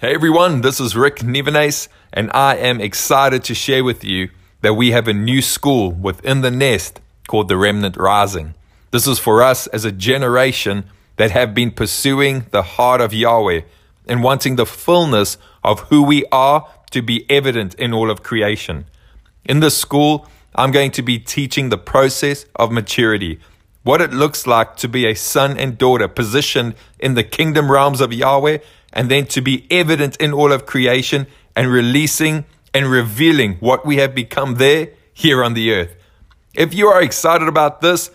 Hey everyone, this is Rick Nevenace, and I am excited to share with you that we have a new school within the nest called the Remnant Rising. This is for us as a generation that have been pursuing the heart of Yahweh and wanting the fullness of who we are to be evident in all of creation. In this school, I'm going to be teaching the process of maturity, what it looks like to be a son and daughter positioned in the kingdom realms of Yahweh and then to be evident in all of creation and releasing and revealing what we have become there here on the earth. If you are excited about this,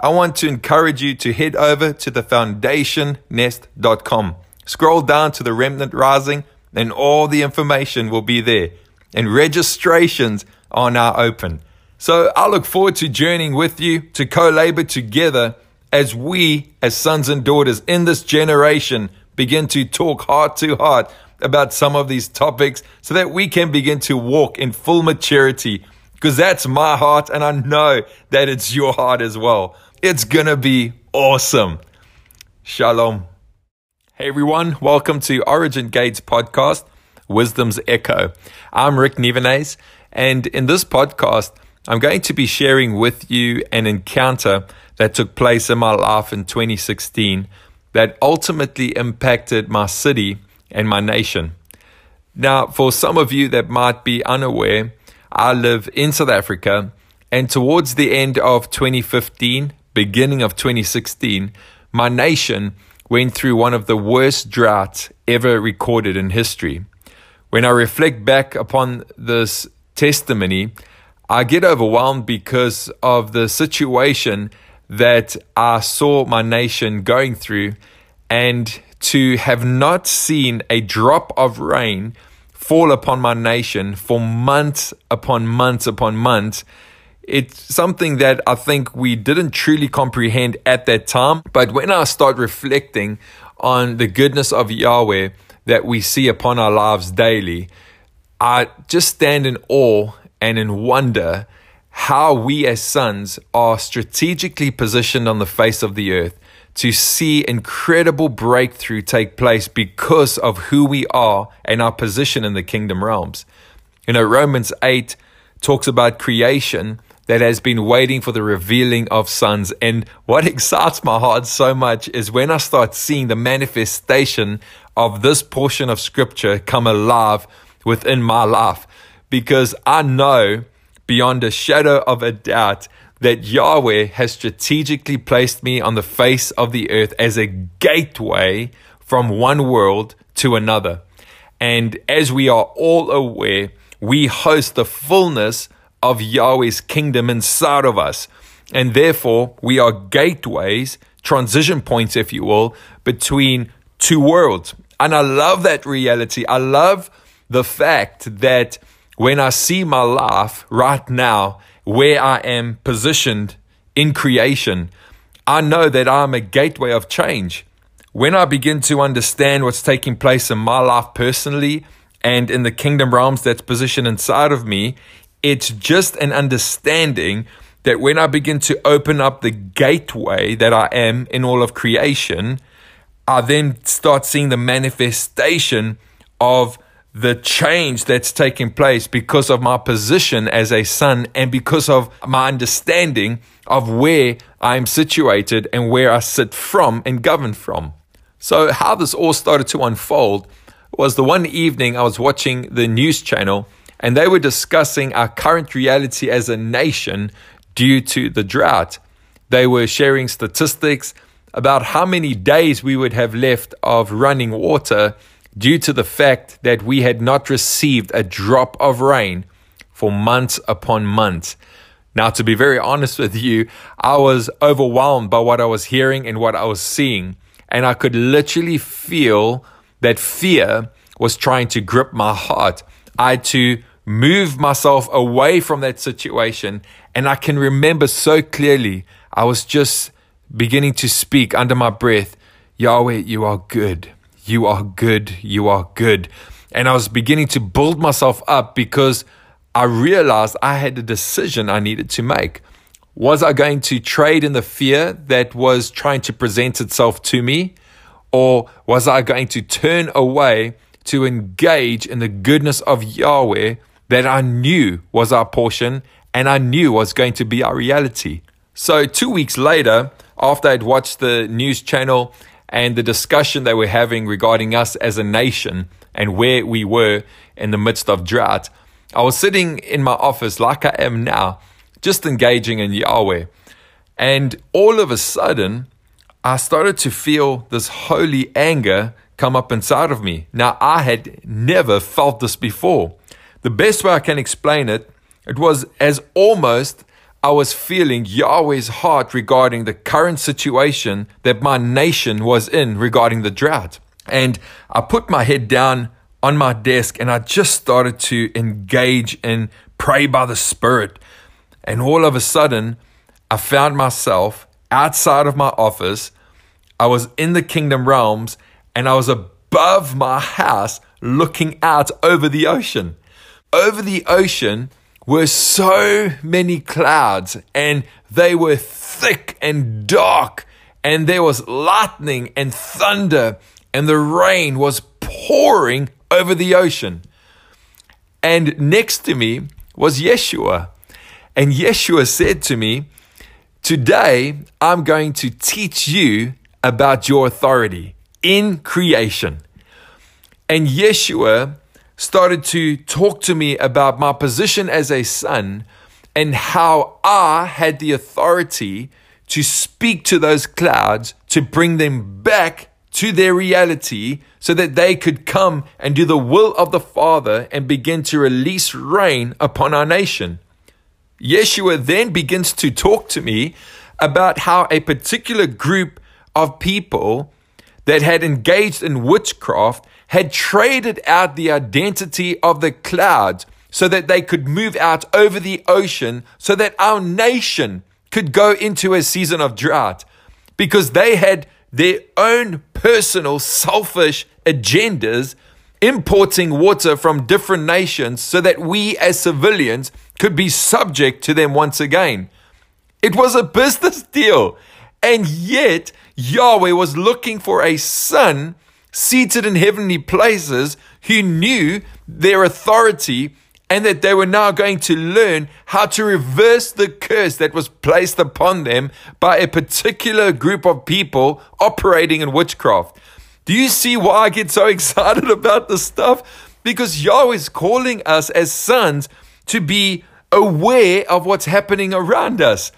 I want to encourage you to head over to the foundationnest.com. Scroll down to the remnant rising and all the information will be there. And registrations are now open. So I look forward to journeying with you to co labor together as we, as sons and daughters in this generation, begin to talk heart to heart about some of these topics so that we can begin to walk in full maturity. Because that's my heart, and I know that it's your heart as well. It's gonna be awesome. Shalom. Hey everyone, welcome to Origin Gates podcast, Wisdom's Echo. I'm Rick Nivenes, and in this podcast, I'm going to be sharing with you an encounter that took place in my life in 2016 that ultimately impacted my city and my nation. Now, for some of you that might be unaware, I live in South Africa, and towards the end of 2015, beginning of 2016, my nation went through one of the worst droughts ever recorded in history. When I reflect back upon this testimony, I get overwhelmed because of the situation that I saw my nation going through and to have not seen a drop of rain fall upon my nation for months upon months upon months. It's something that I think we didn't truly comprehend at that time. But when I start reflecting on the goodness of Yahweh that we see upon our lives daily, I just stand in awe and in wonder how we as sons are strategically positioned on the face of the earth to see incredible breakthrough take place because of who we are and our position in the kingdom realms. You know, Romans 8 talks about creation that has been waiting for the revealing of sons. And what excites my heart so much is when I start seeing the manifestation of this portion of scripture come alive within my life because I know beyond a shadow of a doubt that Yahweh has strategically placed me on the face of the earth as a gateway from one world to another. And as we are all aware, we host the fullness of Yahweh's kingdom inside of us. And therefore, we are gateways, transition points, if you will, between two worlds. And I love that reality. I love the fact that when I see my life right now, where I am positioned in creation, I know that I'm a gateway of change. When I begin to understand what's taking place in my life personally and in the kingdom realms that's positioned inside of me, it's just an understanding that when I begin to open up the gateway that I am in all of creation, I then start seeing the manifestation of the change that's taking place because of my position as a son and because of my understanding of where I'm situated and where I sit from and govern from. So, how this all started to unfold was the one evening I was watching the news channel and they were discussing our current reality as a nation due to the drought. They were sharing statistics about how many days we would have left of running water due to the fact that we had not received a drop of rain for months upon months. Now, to be very honest with you, I was overwhelmed by what I was hearing and what I was seeing. And I could literally feel that fear was trying to grip my heart. I had to move myself away from that situation. And I can remember so clearly, I was just beginning to speak under my breath Yahweh, you are good. You are good. You are good. And I was beginning to build myself up because I realized I had a decision I needed to make. Was I going to trade in the fear that was trying to present itself to me? Or was I going to turn away to engage in the goodness of Yahweh that I knew was our portion and I knew was going to be our reality. So, two weeks later, after I'd watched the news channel and the discussion they were having regarding us as a nation and where we were in the midst of drought, I was sitting in my office like I am now, just engaging in Yahweh. And all of a sudden, I started to feel this holy anger come up inside of me. Now, I had never felt this before. The best way I can explain it, it was as almost I was feeling Yahweh's heart regarding the current situation that my nation was in regarding the drought. And I put my head down on my desk and I just started to engage and pray by the Spirit. And all of a sudden, I found myself outside of my office. I was in the kingdom realms and I was above my house looking out over the ocean. Over the ocean were so many clouds and they were thick and dark and there was lightning and thunder and the rain was pouring over the ocean. And next to me was Yeshua. And Yeshua said to me, Today I'm going to teach you about your authority in creation. And Yeshua started to talk to me about my position as a son and how I had the authority to speak to those clouds to bring them back to their reality so that they could come and do the will of the Father and begin to release rain upon our nation. Yeshua then begins to talk to me about how a particular group of people that had engaged in witchcraft had traded out the identity of the cloud so that they could move out over the ocean so that our nation could go into a season of drought because they had their own personal selfish agendas importing water from different nations so that we as civilians could be subject to them once again. It was a business deal. And yet, Yahweh was looking for a son seated in heavenly places who knew their authority and that they were now going to learn how to reverse the curse that was placed upon them by a particular group of people operating in witchcraft. Do you see why I get so excited about this stuff? Because Yahweh is calling us as sons to be aware of what's happening around us,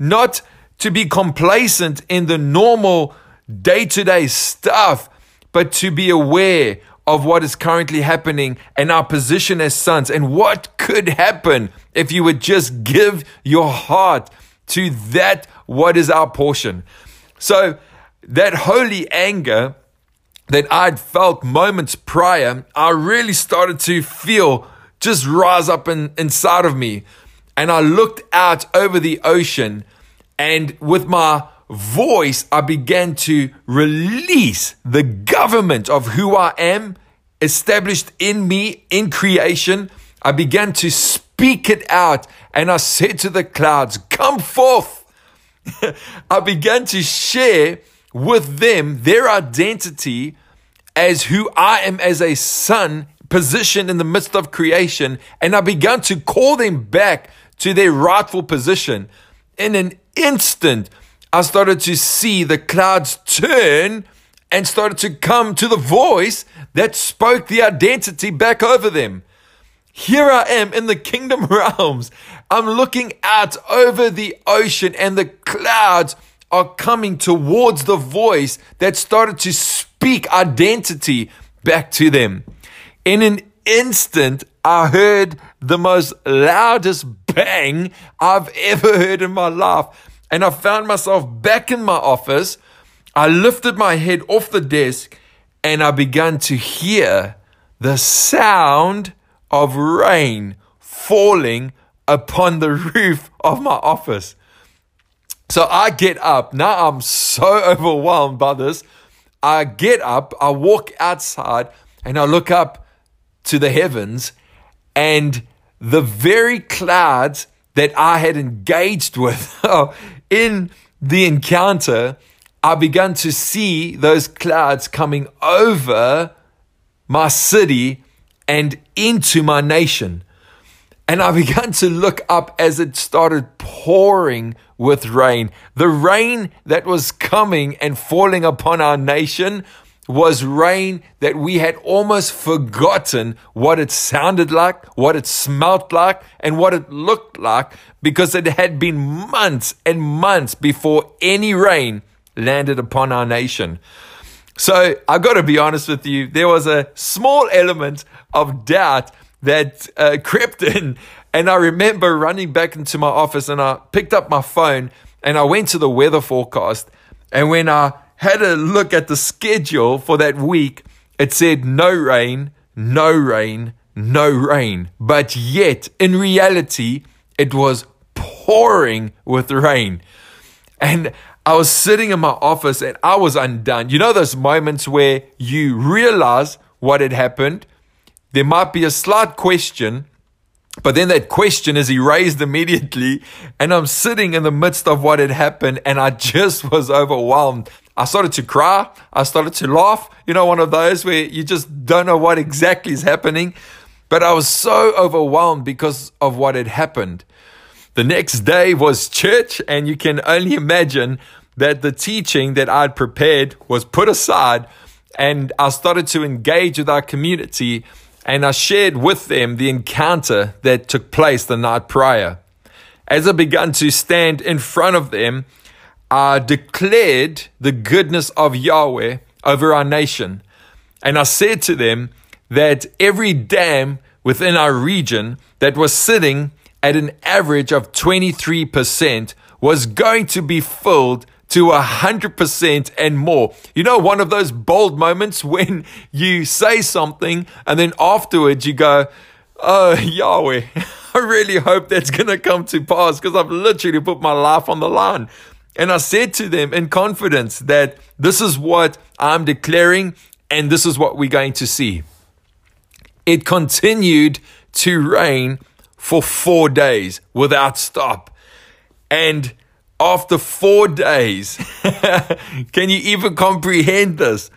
not to be complacent in the normal day to day stuff, but to be aware of what is currently happening and our position as sons and what could happen if you would just give your heart to that what is our portion. So that holy anger that I'd felt moments prior, I really started to feel just rise up in, inside of me. And I looked out over the ocean and with my voice, I began to release the government of who I am established in me in creation. I began to speak it out and I said to the clouds, Come forth. I began to share with them their identity as who I am as a son positioned in the midst of creation. And I began to call them back to their rightful position in an instant, I started to see the clouds turn and started to come to the voice that spoke the identity back over them. Here I am in the kingdom realms. I'm looking out over the ocean and the clouds are coming towards the voice that started to speak identity back to them. In an instant, I heard the most loudest bang I've ever heard in my life. And I found myself back in my office. I lifted my head off the desk and I began to hear the sound of rain falling upon the roof of my office. So I get up. Now I'm so overwhelmed by this. I get up, I walk outside, and I look up to the heavens, and the very clouds that I had engaged with oh, in the encounter, I began to see those clouds coming over my city and into my nation. And I began to look up as it started pouring with rain. The rain that was coming and falling upon our nation was rain that we had almost forgotten what it sounded like, what it smelt like, and what it looked like because it had been months and months before any rain landed upon our nation. So I've got to be honest with you, there was a small element of doubt that uh, crept in. And I remember running back into my office and I picked up my phone and I went to the weather forecast. And when I had a look at the schedule for that week, it said no rain, no rain, no rain. But yet, in reality, it was pouring with rain. And I was sitting in my office and I was undone. You know, those moments where you realize what had happened. There might be a slight question, but then that question is erased immediately. And I'm sitting in the midst of what had happened and I just was overwhelmed. I started to cry. I started to laugh. You know, one of those where you just don't know what exactly is happening. But I was so overwhelmed because of what had happened. The next day was church, and you can only imagine that the teaching that I'd prepared was put aside, and I started to engage with our community, and I shared with them the encounter that took place the night prior. As I began to stand in front of them, I declared the goodness of Yahweh over our nation. And I said to them that every dam within our region that was sitting at an average of 23% was going to be filled to 100% and more. You know, one of those bold moments when you say something and then afterwards you go, Oh, Yahweh, I really hope that's going to come to pass because I've literally put my life on the line. And I said to them in confidence that this is what I'm declaring and this is what we're going to see. It continued to rain for four days without stop. And after four days, can you even comprehend this?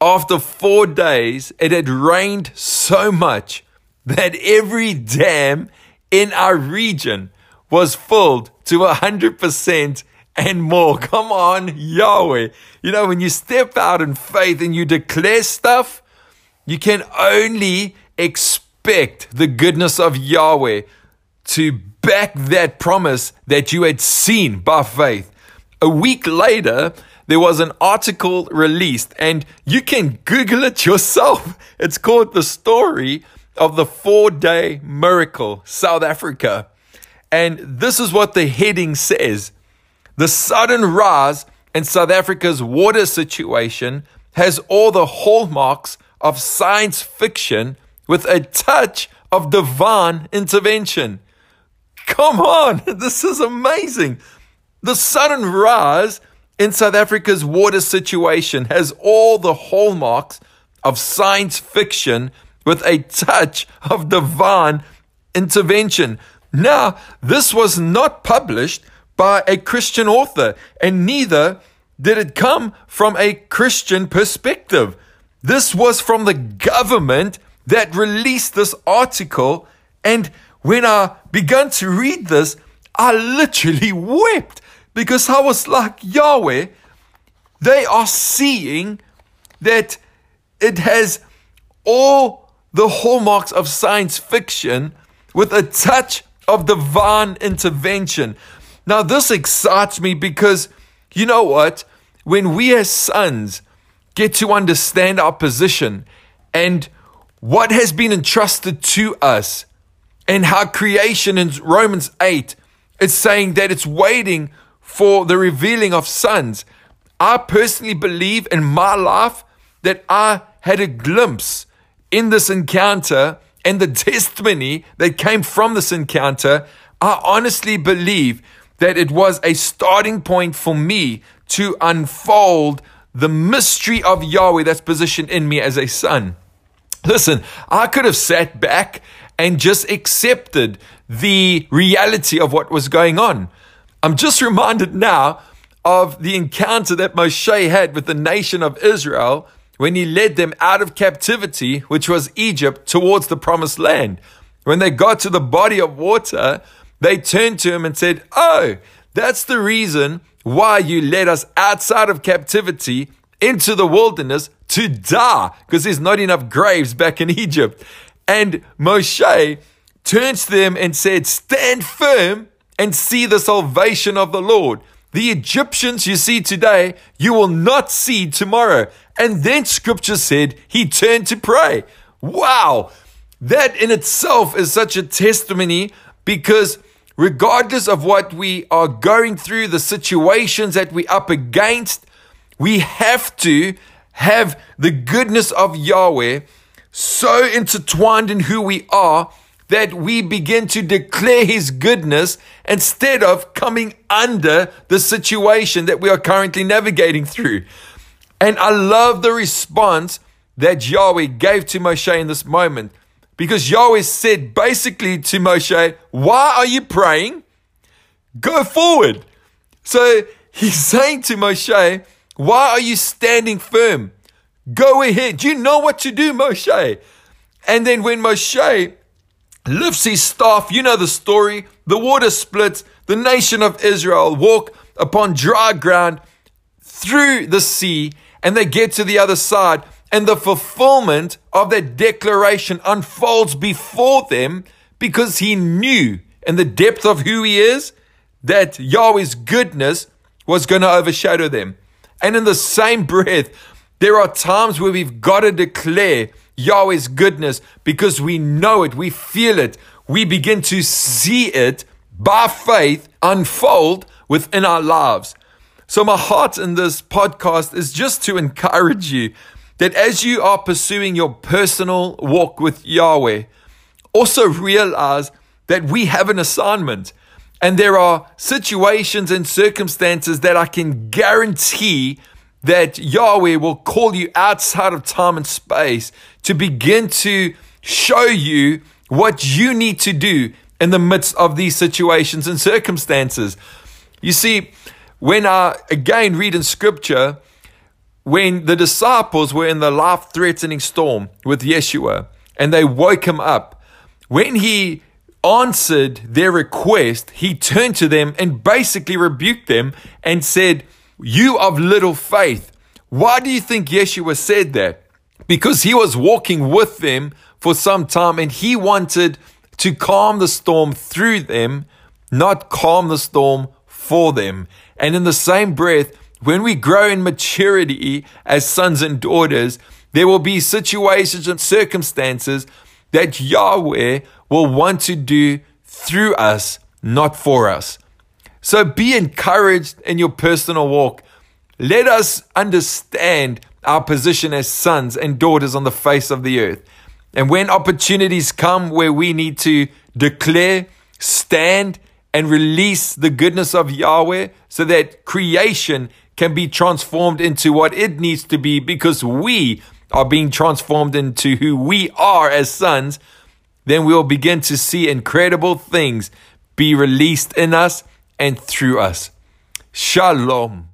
After four days, it had rained so much that every dam in our region was filled to 100% and more. Come on, Yahweh. You know, when you step out in faith and you declare stuff, you can only expect the goodness of Yahweh to back that promise that you had seen by faith. A week later, there was an article released, and you can Google it yourself. It's called The Story of the Four Day Miracle, South Africa. And this is what the heading says the sudden rise in South Africa's water situation has all the hallmarks of science fiction with a touch of divine intervention. Come on, this is amazing. The sudden rise in South Africa's water situation has all the hallmarks of science fiction with a touch of divine intervention. Now, this was not published by a Christian author, and neither did it come from a Christian perspective. This was from the government that released this article. And when I began to read this, I literally wept because I was like, Yahweh, they are seeing that it has all the hallmarks of science fiction with a touch of divine intervention. Now, this excites me because you know what? When we as sons get to understand our position and what has been entrusted to us, and how creation in Romans 8 is saying that it's waiting for the revealing of sons. I personally believe in my life that I had a glimpse in this encounter and the testimony that came from this encounter. I honestly believe that it was a starting point for me to unfold the mystery of Yahweh that's positioned in me as a son. Listen, I could have sat back and just accepted the reality of what was going on. I'm just reminded now of the encounter that Moshe had with the nation of Israel when he led them out of captivity, which was Egypt, towards the promised land. When they got to the body of water, they turned to him and said, Oh, that's the reason why you led us outside of captivity into the wilderness to die, because there's not enough graves back in Egypt. And Moshe turns to them and said, Stand firm and see the salvation of the Lord. The Egyptians you see today, you will not see tomorrow. And then scripture said he turned to pray. Wow. That in itself is such a testimony because regardless of what we are going through, the situations that we're up against, we have to have the goodness of Yahweh so intertwined in who we are that we begin to declare his goodness instead of coming under the situation that we are currently navigating through. And I love the response that Yahweh gave to Moshe in this moment because Yahweh said basically to Moshe, Why are you praying? Go forward. So he's saying to Moshe, Why are you standing firm? Go ahead. You know what to do, Moshe. And then when Moshe lifts his staff. You know the story. The water splits. The nation of Israel walk upon dry ground through the sea and they get to the other side. And the fulfillment of that declaration unfolds before them because he knew in the depth of who he is that Yahweh's goodness was going to overshadow them. And in the same breath, there are times where we've got to declare Yahweh's goodness because we know it, we feel it, we begin to see it by faith unfold within our lives. So, my heart in this podcast is just to encourage you that as you are pursuing your personal walk with Yahweh, also realize that we have an assignment. And there are situations and circumstances that I can guarantee that Yahweh will call you outside of time and space to begin to show you what you need to do in the midst of these situations and circumstances. You see, when I again read in scripture, when the disciples were in the life threatening storm with Yeshua and they woke him up, when he answered their request, he turned to them and basically rebuked them and said, you of little faith. Why do you think Yeshua said that? Because he was walking with them for some time and he wanted to calm the storm through them, not calm the storm for them. And in the same breath, when we grow in maturity as sons and daughters, there will be situations and circumstances that Yahweh will want to do through us, not for us. So be encouraged in your personal walk. Let us understand our position as sons and daughters on the face of the earth. And when opportunities come where we need to declare, stand, and release the goodness of Yahweh so that creation can be transformed into what it needs to be because we are being transformed into who we are as sons, then we'll begin to see incredible things be released in us and through us. Shalom.